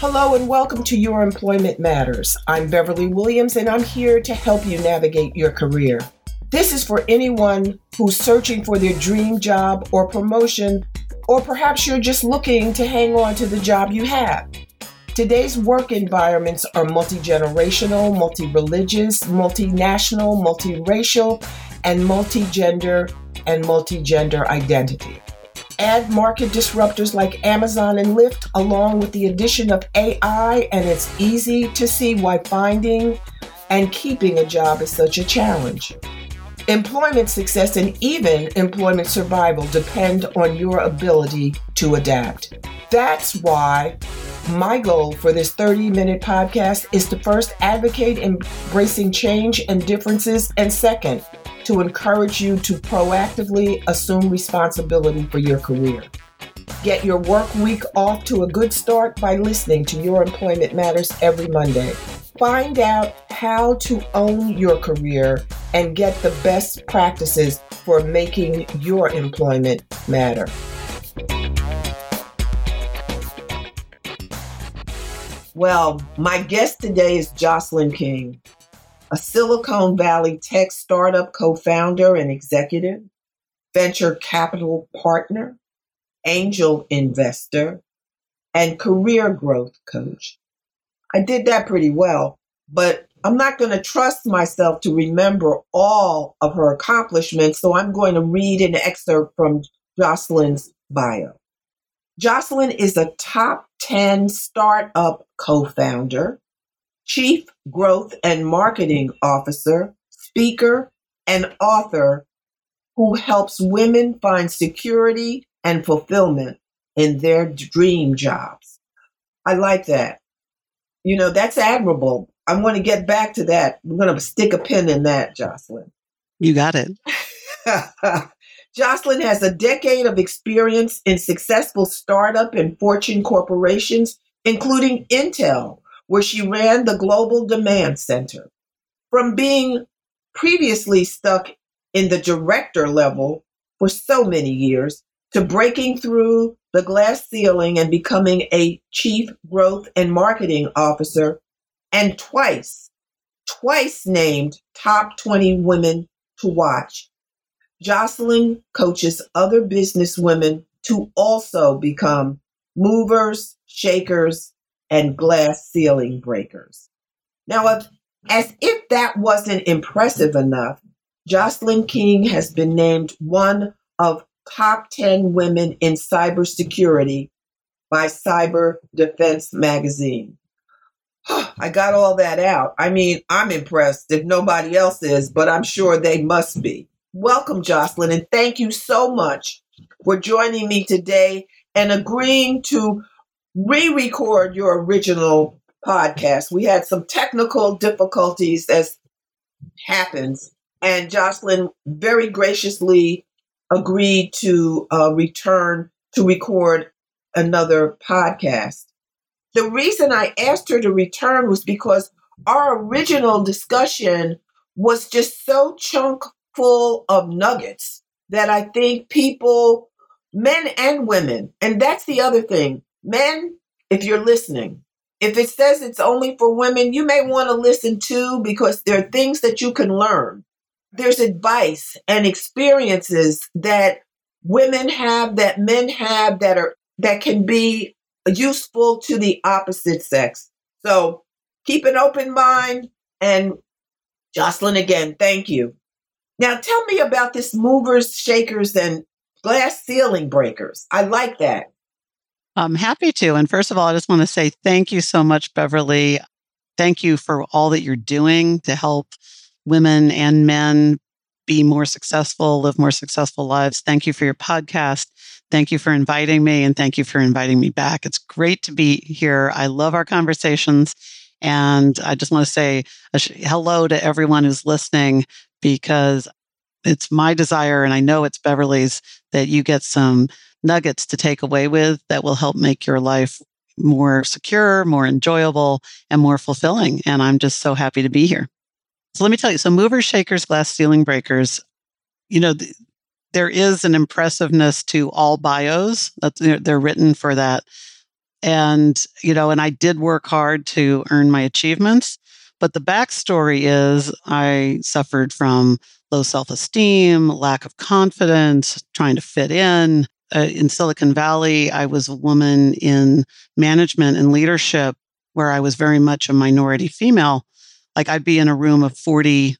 Hello and welcome to Your Employment Matters. I'm Beverly Williams and I'm here to help you navigate your career. This is for anyone who's searching for their dream job or promotion, or perhaps you're just looking to hang on to the job you have. Today's work environments are multi generational, multi religious, multinational, multiracial, and multi gender and multi gender identity. Add market disruptors like Amazon and Lyft, along with the addition of AI, and it's easy to see why finding and keeping a job is such a challenge. Employment success and even employment survival depend on your ability to adapt. That's why my goal for this 30 minute podcast is to first advocate embracing change and differences, and second, to encourage you to proactively assume responsibility for your career. Get your work week off to a good start by listening to Your Employment Matters every Monday. Find out how to own your career and get the best practices for making your employment matter. Well, my guest today is Jocelyn King, a Silicon Valley tech startup co founder and executive, venture capital partner, angel investor, and career growth coach. I did that pretty well, but I'm not going to trust myself to remember all of her accomplishments, so I'm going to read an excerpt from Jocelyn's bio. Jocelyn is a top 10 startup co founder, chief growth and marketing officer, speaker, and author who helps women find security and fulfillment in their dream jobs. I like that. You know, that's admirable. I want to get back to that. We're going to stick a pin in that, Jocelyn. You got it. Jocelyn has a decade of experience in successful startup and Fortune corporations, including Intel, where she ran the Global Demand Center. From being previously stuck in the director level for so many years to breaking through the glass ceiling and becoming a chief growth and marketing officer, and twice, twice named top 20 women to watch Jocelyn coaches other business women to also become movers, shakers, and glass ceiling breakers. Now, if, as if that wasn't impressive enough, Jocelyn King has been named one of top 10 women in cybersecurity by Cyber Defense Magazine. I got all that out. I mean, I'm impressed if nobody else is, but I'm sure they must be. Welcome, Jocelyn, and thank you so much for joining me today and agreeing to re record your original podcast. We had some technical difficulties, as happens, and Jocelyn very graciously agreed to uh, return to record another podcast. The reason I asked her to return was because our original discussion was just so chunk full of nuggets that I think people, men and women, and that's the other thing. Men, if you're listening, if it says it's only for women, you may want to listen too because there are things that you can learn. There's advice and experiences that women have that men have that are that can be useful to the opposite sex. So keep an open mind and Jocelyn again, thank you. Now, tell me about this movers, shakers, and glass ceiling breakers. I like that. I'm happy to. And first of all, I just want to say thank you so much, Beverly. Thank you for all that you're doing to help women and men be more successful, live more successful lives. Thank you for your podcast. Thank you for inviting me and thank you for inviting me back. It's great to be here. I love our conversations. And I just want to say hello to everyone who's listening because it's my desire, and I know it's Beverly's, that you get some nuggets to take away with that will help make your life more secure, more enjoyable, and more fulfilling. And I'm just so happy to be here. So let me tell you so, movers, shakers, glass ceiling breakers, you know, th- there is an impressiveness to all bios. That's, they're written for that And, you know, and I did work hard to earn my achievements. But the backstory is I suffered from low self esteem, lack of confidence, trying to fit in. Uh, in Silicon Valley, I was a woman in management and leadership where I was very much a minority female. Like I'd be in a room of 40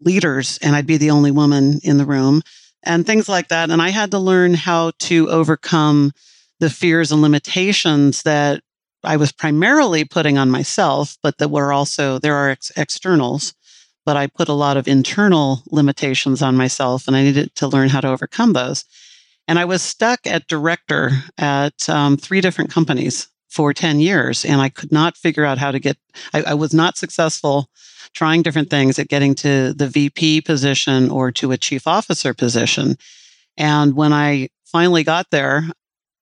leaders and I'd be the only woman in the room and things like that. And I had to learn how to overcome the fears and limitations that I was primarily putting on myself, but that were also, there are ex- externals, but I put a lot of internal limitations on myself and I needed to learn how to overcome those. And I was stuck at director at um, three different companies for 10 years and I could not figure out how to get, I, I was not successful trying different things at getting to the VP position or to a chief officer position. And when I finally got there,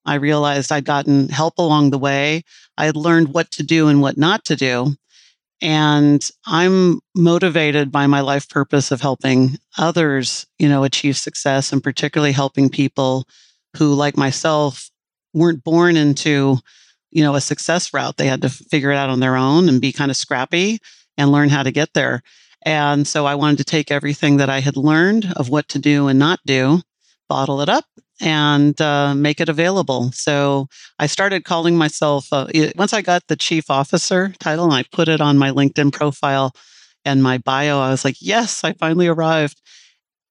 I realized I'd gotten help along the way. I had learned what to do and what not to do. And I'm motivated by my life purpose of helping others, you know, achieve success and particularly helping people who, like myself, weren't born into you know, a success route. They had to figure it out on their own and be kind of scrappy and learn how to get there. And so I wanted to take everything that I had learned of what to do and not do, bottle it up, and uh, make it available. So I started calling myself, uh, once I got the chief officer title and I put it on my LinkedIn profile and my bio, I was like, yes, I finally arrived.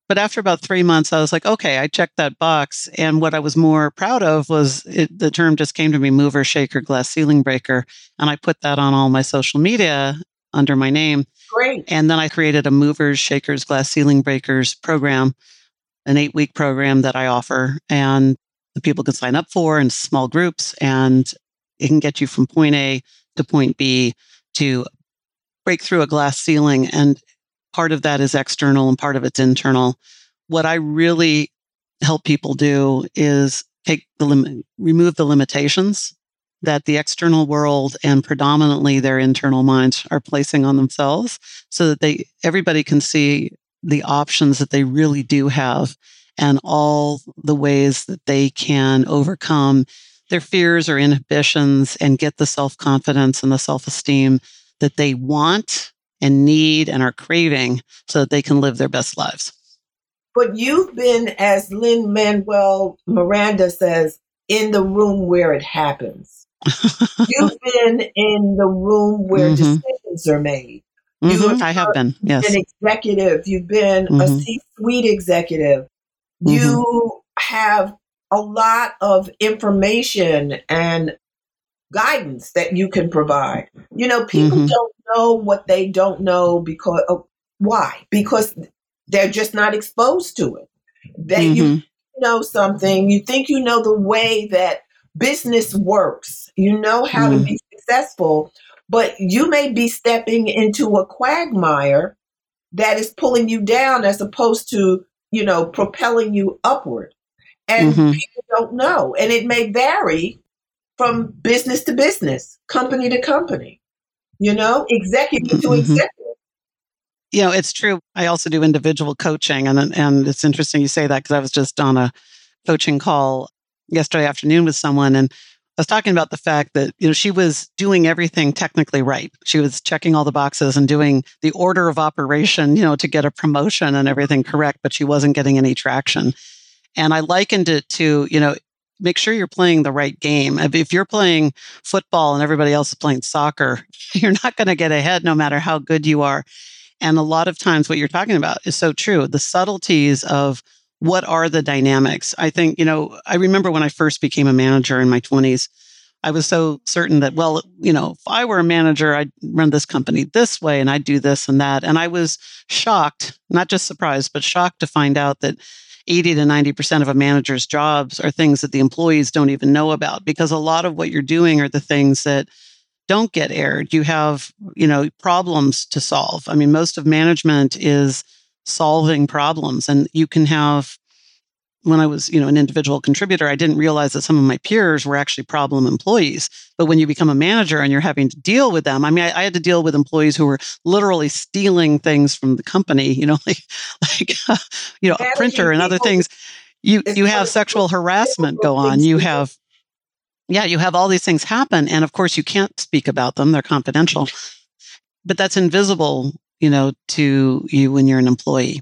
But after about three months, I was like, okay, I checked that box. And what I was more proud of was it, the term just came to me mover, shaker, glass ceiling breaker. And I put that on all my social media under my name. Great. And then I created a movers, shakers, glass ceiling breakers program, an eight week program that I offer. And the people can sign up for in small groups and it can get you from point A to point B to break through a glass ceiling. And part of that is external and part of it's internal. What I really help people do is take the lim- remove the limitations that the external world and predominantly their internal minds are placing on themselves so that they everybody can see the options that they really do have and all the ways that they can overcome their fears or inhibitions and get the self-confidence and the self-esteem that they want and need and are craving so that they can live their best lives. But you've been, as Lin-Manuel Miranda says, in the room where it happens. you've been in the room where mm-hmm. decisions are made. Mm-hmm. I have been, yes. An executive. You've been mm-hmm. a C-suite executive. Mm-hmm. You have a lot of information and guidance that you can provide. You know, people mm-hmm. don't know what they don't know because of, why? Because they're just not exposed to it. That mm-hmm. you know something, you think you know the way that business works, you know how mm-hmm. to be successful, but you may be stepping into a quagmire that is pulling you down as opposed to, you know, propelling you upward. And mm-hmm. people don't know. And it may vary from business to business, company to company, you know, executive to mm-hmm. executive. You know, it's true. I also do individual coaching, and and it's interesting you say that because I was just on a coaching call yesterday afternoon with someone, and was talking about the fact that you know she was doing everything technically right. She was checking all the boxes and doing the order of operation, you know, to get a promotion and everything correct, but she wasn't getting any traction. And I likened it to, you know, make sure you're playing the right game. If you're playing football and everybody else is playing soccer, you're not going to get ahead no matter how good you are. And a lot of times, what you're talking about is so true. The subtleties of what are the dynamics. I think, you know, I remember when I first became a manager in my 20s, I was so certain that, well, you know, if I were a manager, I'd run this company this way and I'd do this and that. And I was shocked, not just surprised, but shocked to find out that 80 to 90% of a manager's jobs are things that the employees don't even know about because a lot of what you're doing are the things that don't get aired. You have, you know, problems to solve. I mean, most of management is solving problems and you can have when I was, you know, an individual contributor, I didn't realize that some of my peers were actually problem employees. But when you become a manager and you're having to deal with them, I mean, I, I had to deal with employees who were literally stealing things from the company, you know, like, like uh, you know, a printer and other things. You you have sexual harassment go on. You have yeah, you have all these things happen. And of course, you can't speak about them, they're confidential, but that's invisible, you know, to you when you're an employee.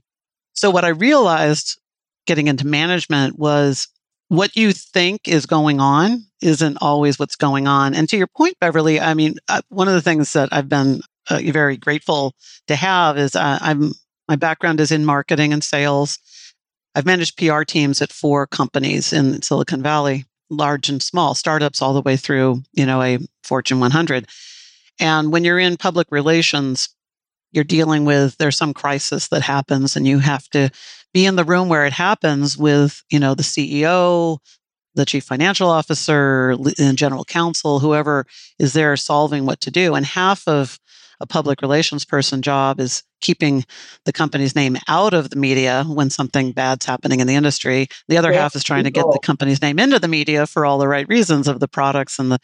So, what I realized getting into management was what you think is going on isn't always what's going on. And to your point, Beverly, I mean, uh, one of the things that I've been uh, very grateful to have is uh, I'm my background is in marketing and sales. I've managed PR teams at four companies in Silicon Valley large and small, startups all the way through, you know, a Fortune 100. And when you're in public relations, you're dealing with there's some crisis that happens and you have to be in the room where it happens with, you know, the CEO, the chief financial officer, and general counsel, whoever is there solving what to do. And half of a public relations person job is keeping the company's name out of the media when something bad's happening in the industry. The other half is trying to get the company's name into the media for all the right reasons of the products and the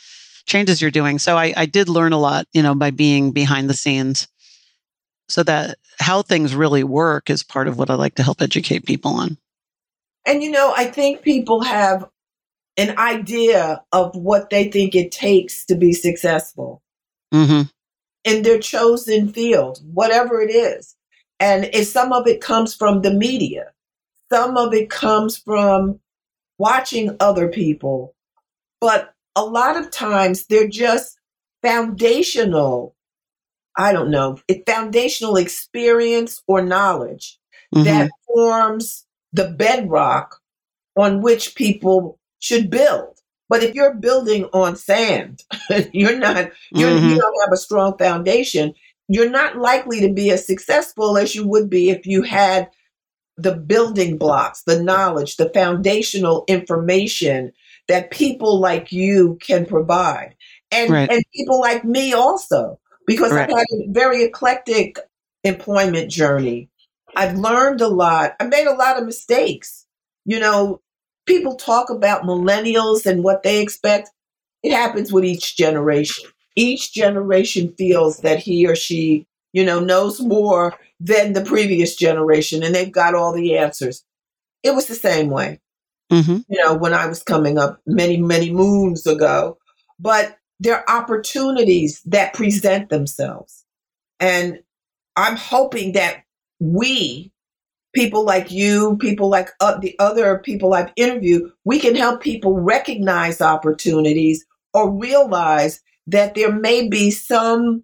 changes you're doing. So I, I did learn a lot, you know, by being behind the scenes. So that how things really work is part of what I like to help educate people on. And you know, I think people have an idea of what they think it takes to be successful. Mm-hmm in their chosen field, whatever it is. And if some of it comes from the media, some of it comes from watching other people, but a lot of times they're just foundational, I don't know, it, foundational experience or knowledge mm-hmm. that forms the bedrock on which people should build. But if you're building on sand, you're not, you're, mm-hmm. you don't have a strong foundation. You're not likely to be as successful as you would be if you had the building blocks, the knowledge, the foundational information that people like you can provide. And, right. and people like me also, because right. I've had a very eclectic employment journey. I've learned a lot. I made a lot of mistakes. You know, people talk about millennials and what they expect. It happens with each generation. Each generation feels that he or she, you know, knows more than the previous generation and they've got all the answers. It was the same way, mm-hmm. you know, when I was coming up many, many moons ago. But there are opportunities that present themselves. And I'm hoping that we people like you, people like uh, the other people I've interviewed, we can help people recognize opportunities or realize that there may be some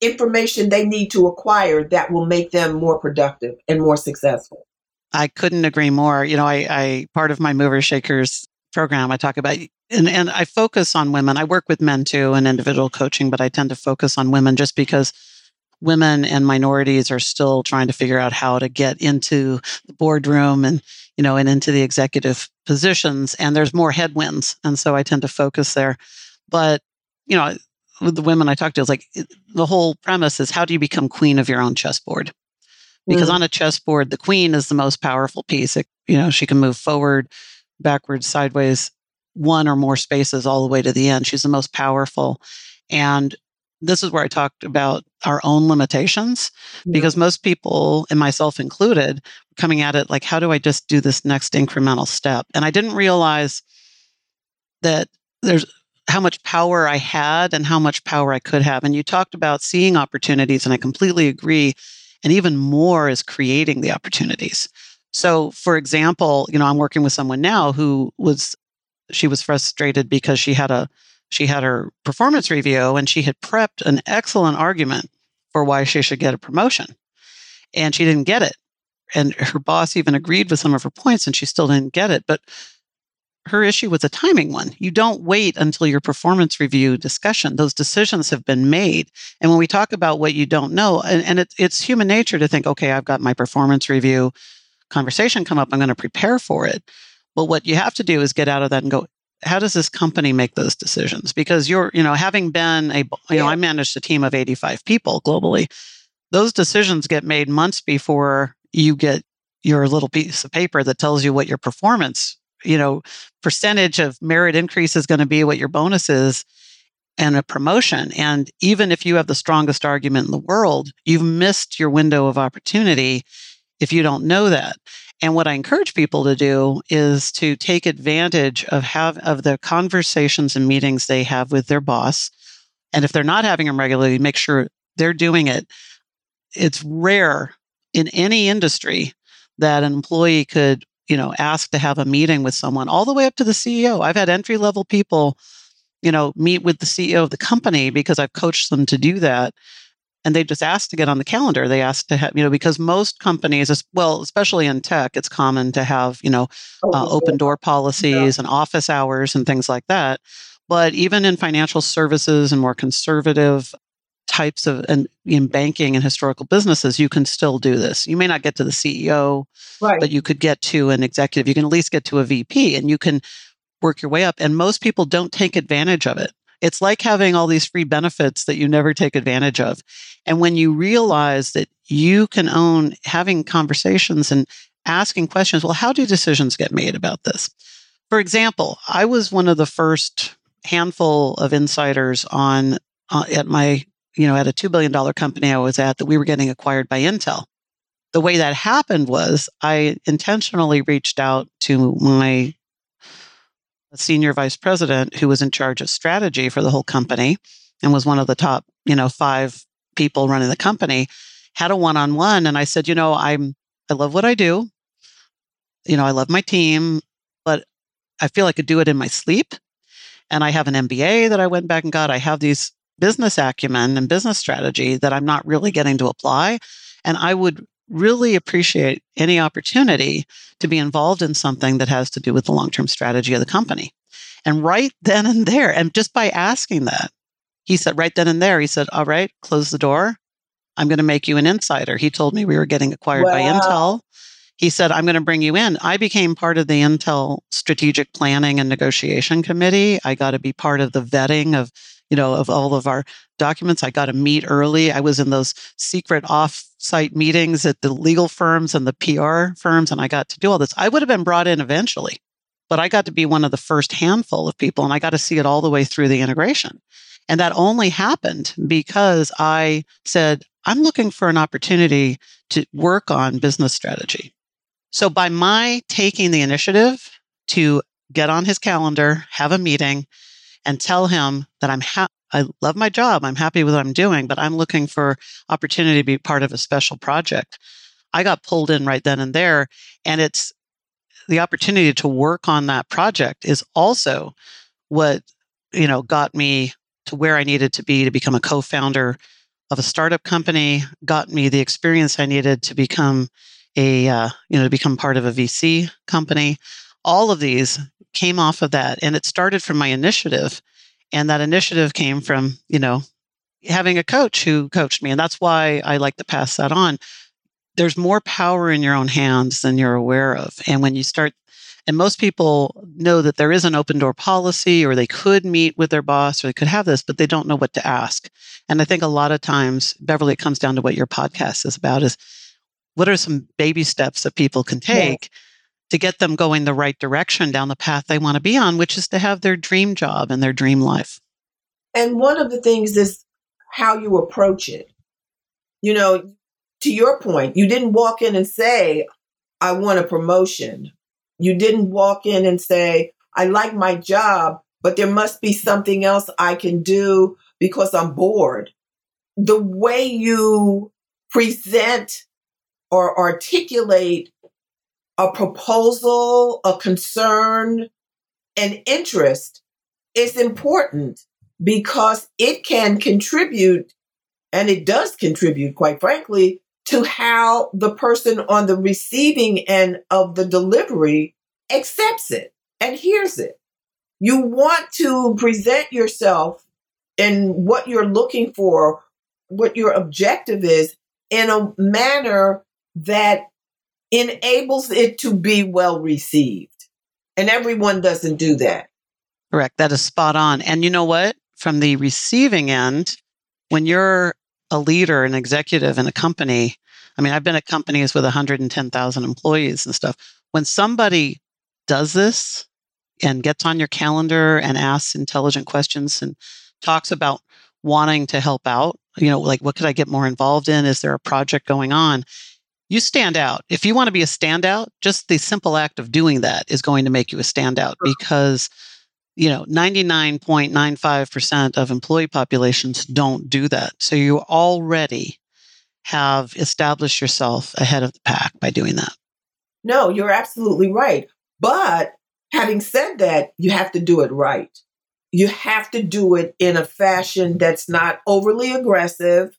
information they need to acquire that will make them more productive and more successful. I couldn't agree more. You know, I, I part of my movers shakers program, I talk about and, and I focus on women. I work with men too in individual coaching, but I tend to focus on women just because women and minorities are still trying to figure out how to get into the boardroom and you know and into the executive positions and there's more headwinds and so i tend to focus there but you know with the women i talk to it's like the whole premise is how do you become queen of your own chessboard because mm. on a chessboard the queen is the most powerful piece it, you know she can move forward backwards sideways one or more spaces all the way to the end she's the most powerful and this is where I talked about our own limitations yeah. because most people, and myself included, coming at it like, how do I just do this next incremental step? And I didn't realize that there's how much power I had and how much power I could have. And you talked about seeing opportunities, and I completely agree. And even more is creating the opportunities. So, for example, you know, I'm working with someone now who was, she was frustrated because she had a she had her performance review and she had prepped an excellent argument for why she should get a promotion. And she didn't get it. And her boss even agreed with some of her points and she still didn't get it. But her issue was a timing one. You don't wait until your performance review discussion. Those decisions have been made. And when we talk about what you don't know, and, and it, it's human nature to think, okay, I've got my performance review conversation come up, I'm going to prepare for it. But what you have to do is get out of that and go, how does this company make those decisions? Because you're, you know, having been a, you yeah. know, I managed a team of 85 people globally. Those decisions get made months before you get your little piece of paper that tells you what your performance, you know, percentage of merit increase is going to be, what your bonus is, and a promotion. And even if you have the strongest argument in the world, you've missed your window of opportunity if you don't know that. And what I encourage people to do is to take advantage of have of the conversations and meetings they have with their boss. And if they're not having them regularly, make sure they're doing it. It's rare in any industry that an employee could, you know, ask to have a meeting with someone all the way up to the CEO. I've had entry level people, you know, meet with the CEO of the company because I've coached them to do that and they just asked to get on the calendar. They asked to have, you know, because most companies, well, especially in tech, it's common to have, you know, uh, open door policies yeah. and office hours and things like that. But even in financial services and more conservative types of and in banking and historical businesses, you can still do this. You may not get to the CEO, right. but you could get to an executive. You can at least get to a VP, and you can work your way up. And most people don't take advantage of it. It's like having all these free benefits that you never take advantage of. And when you realize that you can own having conversations and asking questions, well, how do decisions get made about this? For example, I was one of the first handful of insiders on uh, at my, you know, at a $2 billion company I was at that we were getting acquired by Intel. The way that happened was I intentionally reached out to my senior vice president who was in charge of strategy for the whole company and was one of the top, you know, five people running the company, had a one-on-one and I said, you know, I'm I love what I do. You know, I love my team, but I feel I could do it in my sleep. And I have an MBA that I went back and got. I have these business acumen and business strategy that I'm not really getting to apply. And I would really appreciate any opportunity to be involved in something that has to do with the long term strategy of the company. And right then and there, and just by asking that, he said, right then and there, he said, All right, close the door. I'm going to make you an insider. He told me we were getting acquired wow. by Intel. He said, I'm going to bring you in. I became part of the Intel strategic planning and negotiation committee. I got to be part of the vetting of you know, of all of our documents. I got to meet early. I was in those secret off-site meetings at the legal firms and the PR firms, and I got to do all this. I would have been brought in eventually, but I got to be one of the first handful of people, and I got to see it all the way through the integration. And that only happened because I said, I'm looking for an opportunity to work on business strategy. So by my taking the initiative to get on his calendar, have a meeting, and tell him that I'm ha- I love my job. I'm happy with what I'm doing, but I'm looking for opportunity to be part of a special project. I got pulled in right then and there, and it's the opportunity to work on that project is also what you know got me to where I needed to be to become a co-founder of a startup company. Got me the experience I needed to become a uh, you know to become part of a VC company. All of these came off of that. And it started from my initiative. And that initiative came from, you know, having a coach who coached me. And that's why I like to pass that on. There's more power in your own hands than you're aware of. And when you start, and most people know that there is an open door policy or they could meet with their boss or they could have this, but they don't know what to ask. And I think a lot of times, Beverly, it comes down to what your podcast is about is what are some baby steps that people can take yeah to get them going the right direction down the path they want to be on, which is to have their dream job and their dream life. And one of the things is how you approach it. You know, to your point, you didn't walk in and say, I want a promotion. You didn't walk in and say, I like my job, but there must be something else I can do because I'm bored. The way you present or articulate a proposal, a concern, an interest is important because it can contribute, and it does contribute, quite frankly, to how the person on the receiving end of the delivery accepts it and hears it. You want to present yourself and what you're looking for, what your objective is in a manner that enables it to be well received. And everyone doesn't do that. Correct. That is spot on. And you know what? From the receiving end, when you're a leader, an executive in a company, I mean, I've been at companies with 110,000 employees and stuff. When somebody does this and gets on your calendar and asks intelligent questions and talks about wanting to help out, you know, like what could I get more involved in? Is there a project going on? You stand out. If you want to be a standout, just the simple act of doing that is going to make you a standout because you know 99.95% of employee populations don't do that. So you already have established yourself ahead of the pack by doing that. No, you're absolutely right. But having said that, you have to do it right. You have to do it in a fashion that's not overly aggressive,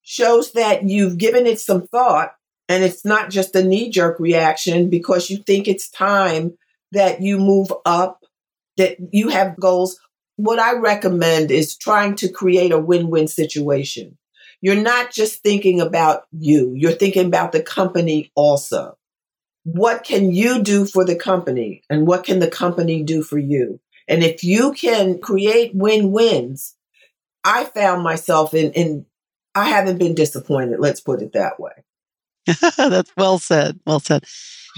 shows that you've given it some thought, and it's not just a knee jerk reaction because you think it's time that you move up, that you have goals. What I recommend is trying to create a win win situation. You're not just thinking about you, you're thinking about the company also. What can you do for the company and what can the company do for you? And if you can create win wins, I found myself in, in, I haven't been disappointed. Let's put it that way. That's well said. Well said.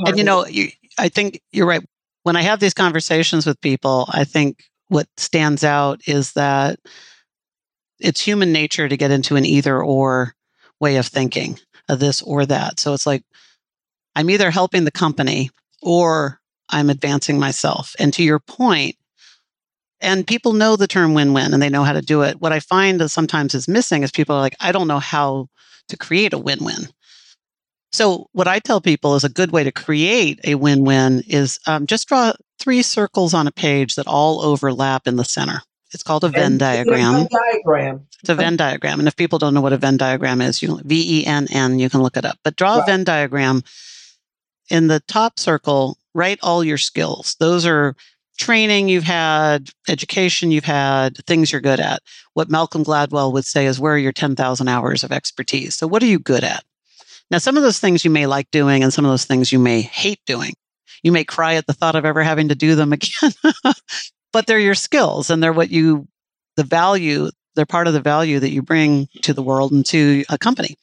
And you know, you, I think you're right. When I have these conversations with people, I think what stands out is that it's human nature to get into an either or way of thinking of this or that. So it's like I'm either helping the company or I'm advancing myself. And to your point, and people know the term win win and they know how to do it. What I find that sometimes is missing is people are like, I don't know how to create a win win. So, what I tell people is a good way to create a win win is um, just draw three circles on a page that all overlap in the center. It's called a Venn diagram. Venn diagram. It's a Venn diagram. And if people don't know what a Venn diagram is, you V E N N, you can look it up. But draw right. a Venn diagram. In the top circle, write all your skills. Those are training you've had, education you've had, things you're good at. What Malcolm Gladwell would say is where are your 10,000 hours of expertise? So, what are you good at? Now, some of those things you may like doing, and some of those things you may hate doing. You may cry at the thought of ever having to do them again but they're your skills and they're what you, the value, they're part of the value that you bring to the world and to a company.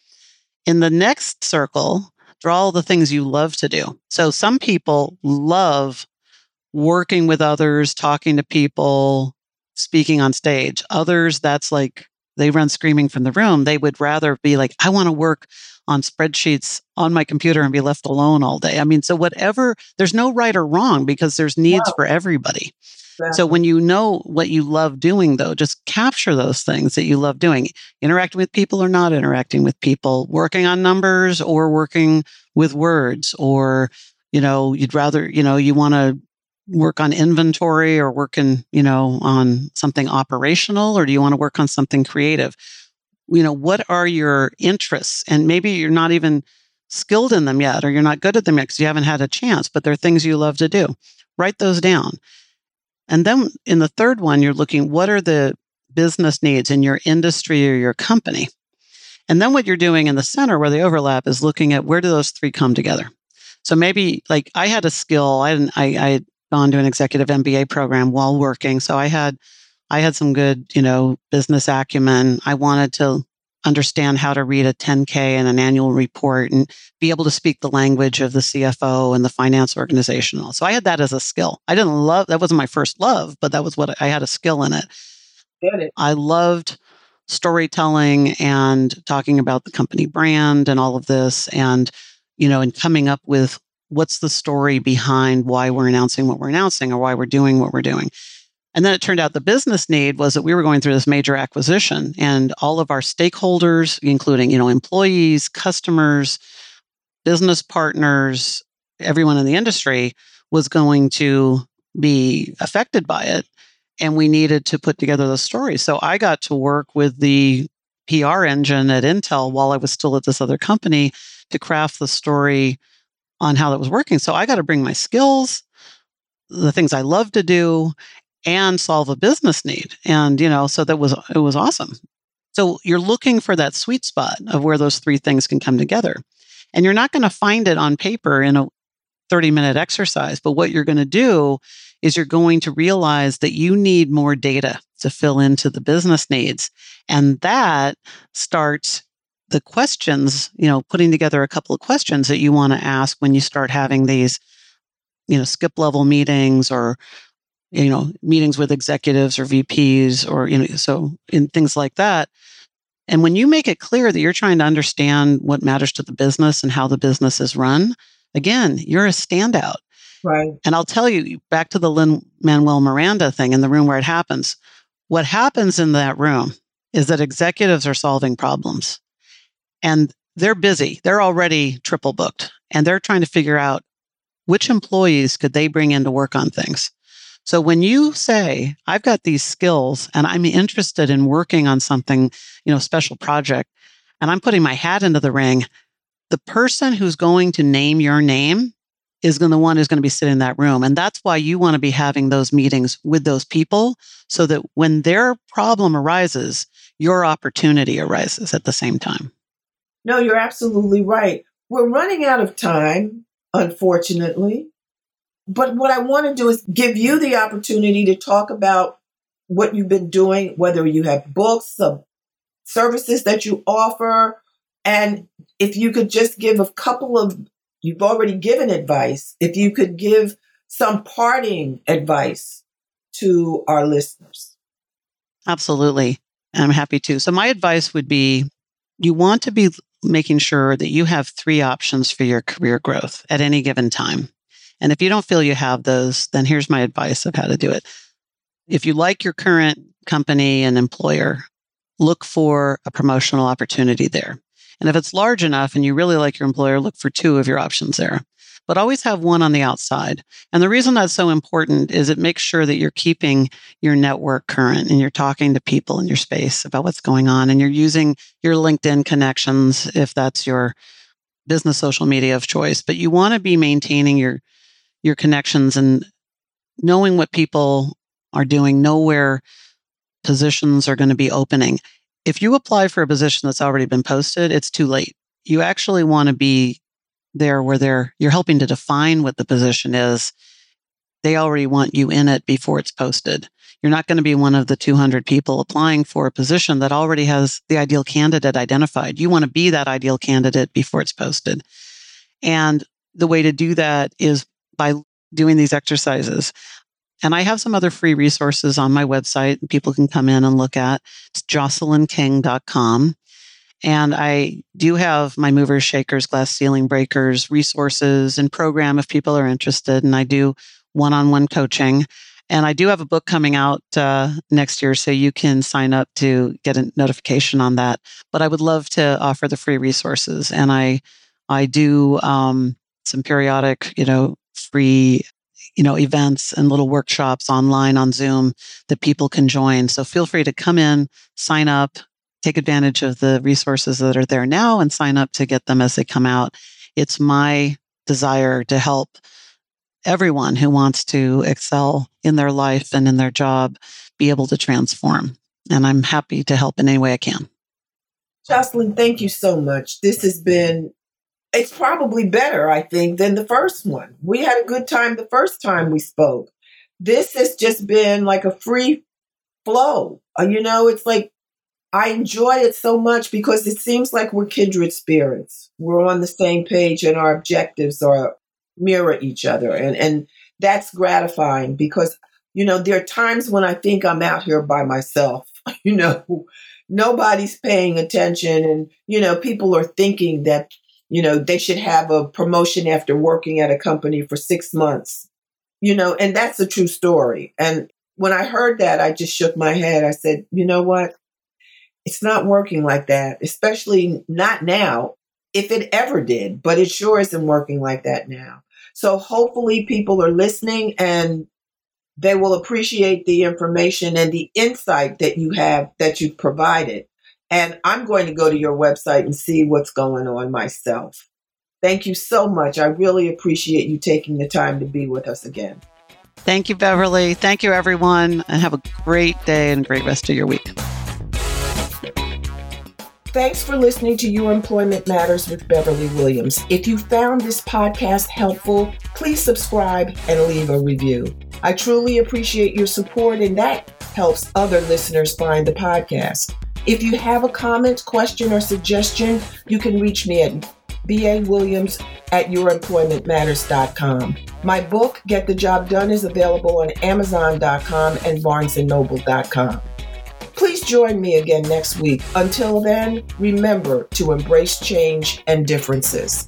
In the next circle, draw all the things you love to do. So some people love working with others, talking to people, speaking on stage. Others, that's like they run screaming from the room. They would rather be like, I want to work on spreadsheets on my computer and be left alone all day. I mean, so whatever, there's no right or wrong because there's needs for everybody. Exactly. So when you know what you love doing, though, just capture those things that you love doing. Interacting with people or not interacting with people, working on numbers or working with words, or, you know, you'd rather, you know, you want to work on inventory or working, you know, on something operational, or do you want to work on something creative? You know, what are your interests? And maybe you're not even skilled in them yet, or you're not good at them yet because you haven't had a chance, but they're things you love to do. Write those down. And then in the third one, you're looking what are the business needs in your industry or your company? And then what you're doing in the center where they overlap is looking at where do those three come together? So maybe like I had a skill, I I, I had gone to an executive MBA program while working. So I had I had some good, you know, business acumen. I wanted to understand how to read a 10K and an annual report and be able to speak the language of the CFO and the finance organization. So I had that as a skill. I didn't love that wasn't my first love, but that was what I had a skill in it. it. I loved storytelling and talking about the company brand and all of this and you know and coming up with what's the story behind why we're announcing what we're announcing or why we're doing what we're doing and then it turned out the business need was that we were going through this major acquisition and all of our stakeholders, including, you know, employees, customers, business partners, everyone in the industry was going to be affected by it. And we needed to put together the story. So I got to work with the PR engine at Intel while I was still at this other company to craft the story on how that was working. So I got to bring my skills, the things I love to do, and solve a business need. And, you know, so that was, it was awesome. So you're looking for that sweet spot of where those three things can come together. And you're not going to find it on paper in a 30 minute exercise. But what you're going to do is you're going to realize that you need more data to fill into the business needs. And that starts the questions, you know, putting together a couple of questions that you want to ask when you start having these, you know, skip level meetings or you know, meetings with executives or VPs or, you know, so in things like that, And when you make it clear that you're trying to understand what matters to the business and how the business is run, again, you're a standout. Right. And I'll tell you, back to the Lin Manuel Miranda thing in the room where it happens. What happens in that room is that executives are solving problems and they're busy. They're already triple booked and they're trying to figure out which employees could they bring in to work on things. So when you say, I've got these skills and I'm interested in working on something, you know, special project, and I'm putting my hat into the ring, the person who's going to name your name is going the one who's going to be sitting in that room. And that's why you want to be having those meetings with those people so that when their problem arises, your opportunity arises at the same time. No, you're absolutely right. We're running out of time, unfortunately. But what I want to do is give you the opportunity to talk about what you've been doing, whether you have books, some services that you offer, and if you could just give a couple of, you've already given advice, if you could give some parting advice to our listeners. Absolutely. I'm happy to. So, my advice would be you want to be making sure that you have three options for your career growth at any given time. And if you don't feel you have those, then here's my advice of how to do it. If you like your current company and employer, look for a promotional opportunity there. And if it's large enough and you really like your employer, look for two of your options there. But always have one on the outside. And the reason that's so important is it makes sure that you're keeping your network current and you're talking to people in your space about what's going on and you're using your LinkedIn connections if that's your business social media of choice. But you want to be maintaining your your connections and knowing what people are doing, know where positions are going to be opening. If you apply for a position that's already been posted, it's too late. You actually want to be there where they're you're helping to define what the position is. They already want you in it before it's posted. You're not going to be one of the 200 people applying for a position that already has the ideal candidate identified. You want to be that ideal candidate before it's posted. And the way to do that is by doing these exercises. And I have some other free resources on my website people can come in and look at. It's jocelynking.com. And I do have my movers, shakers, glass ceiling breakers resources and program if people are interested. And I do one on one coaching. And I do have a book coming out uh, next year, so you can sign up to get a notification on that. But I would love to offer the free resources, and I I do um, some periodic, you know, free you know events and little workshops online on zoom that people can join. So feel free to come in sign up take advantage of the resources that are there now and sign up to get them as they come out. It's my desire to help everyone who wants to excel in their life and in their job be able to transform. And i'm happy to help in any way i can. Jocelyn thank you so much. This has been it's probably better, I think, than the first one. We had a good time the first time we spoke. This has just been like a free flow. Uh, you know, it's like I enjoy it so much because it seems like we're kindred spirits. We're on the same page and our objectives are mirror each other. And, and that's gratifying because, you know, there are times when I think I'm out here by myself, you know, nobody's paying attention and, you know, people are thinking that you know, they should have a promotion after working at a company for six months, you know, and that's a true story. And when I heard that, I just shook my head. I said, you know what? It's not working like that, especially not now, if it ever did, but it sure isn't working like that now. So hopefully people are listening and they will appreciate the information and the insight that you have that you've provided and I'm going to go to your website and see what's going on myself. Thank you so much. I really appreciate you taking the time to be with us again. Thank you, Beverly. Thank you, everyone, and have a great day and great rest of your week. Thanks for listening to Your Employment Matters with Beverly Williams. If you found this podcast helpful, please subscribe and leave a review. I truly appreciate your support, and that helps other listeners find the podcast. If you have a comment, question, or suggestion, you can reach me at ba.williams at youremploymentmatters.com. My book, Get the Job Done, is available on amazon.com and barnesandnoble.com. Please Please join me again next week. Until then, remember to embrace change and differences.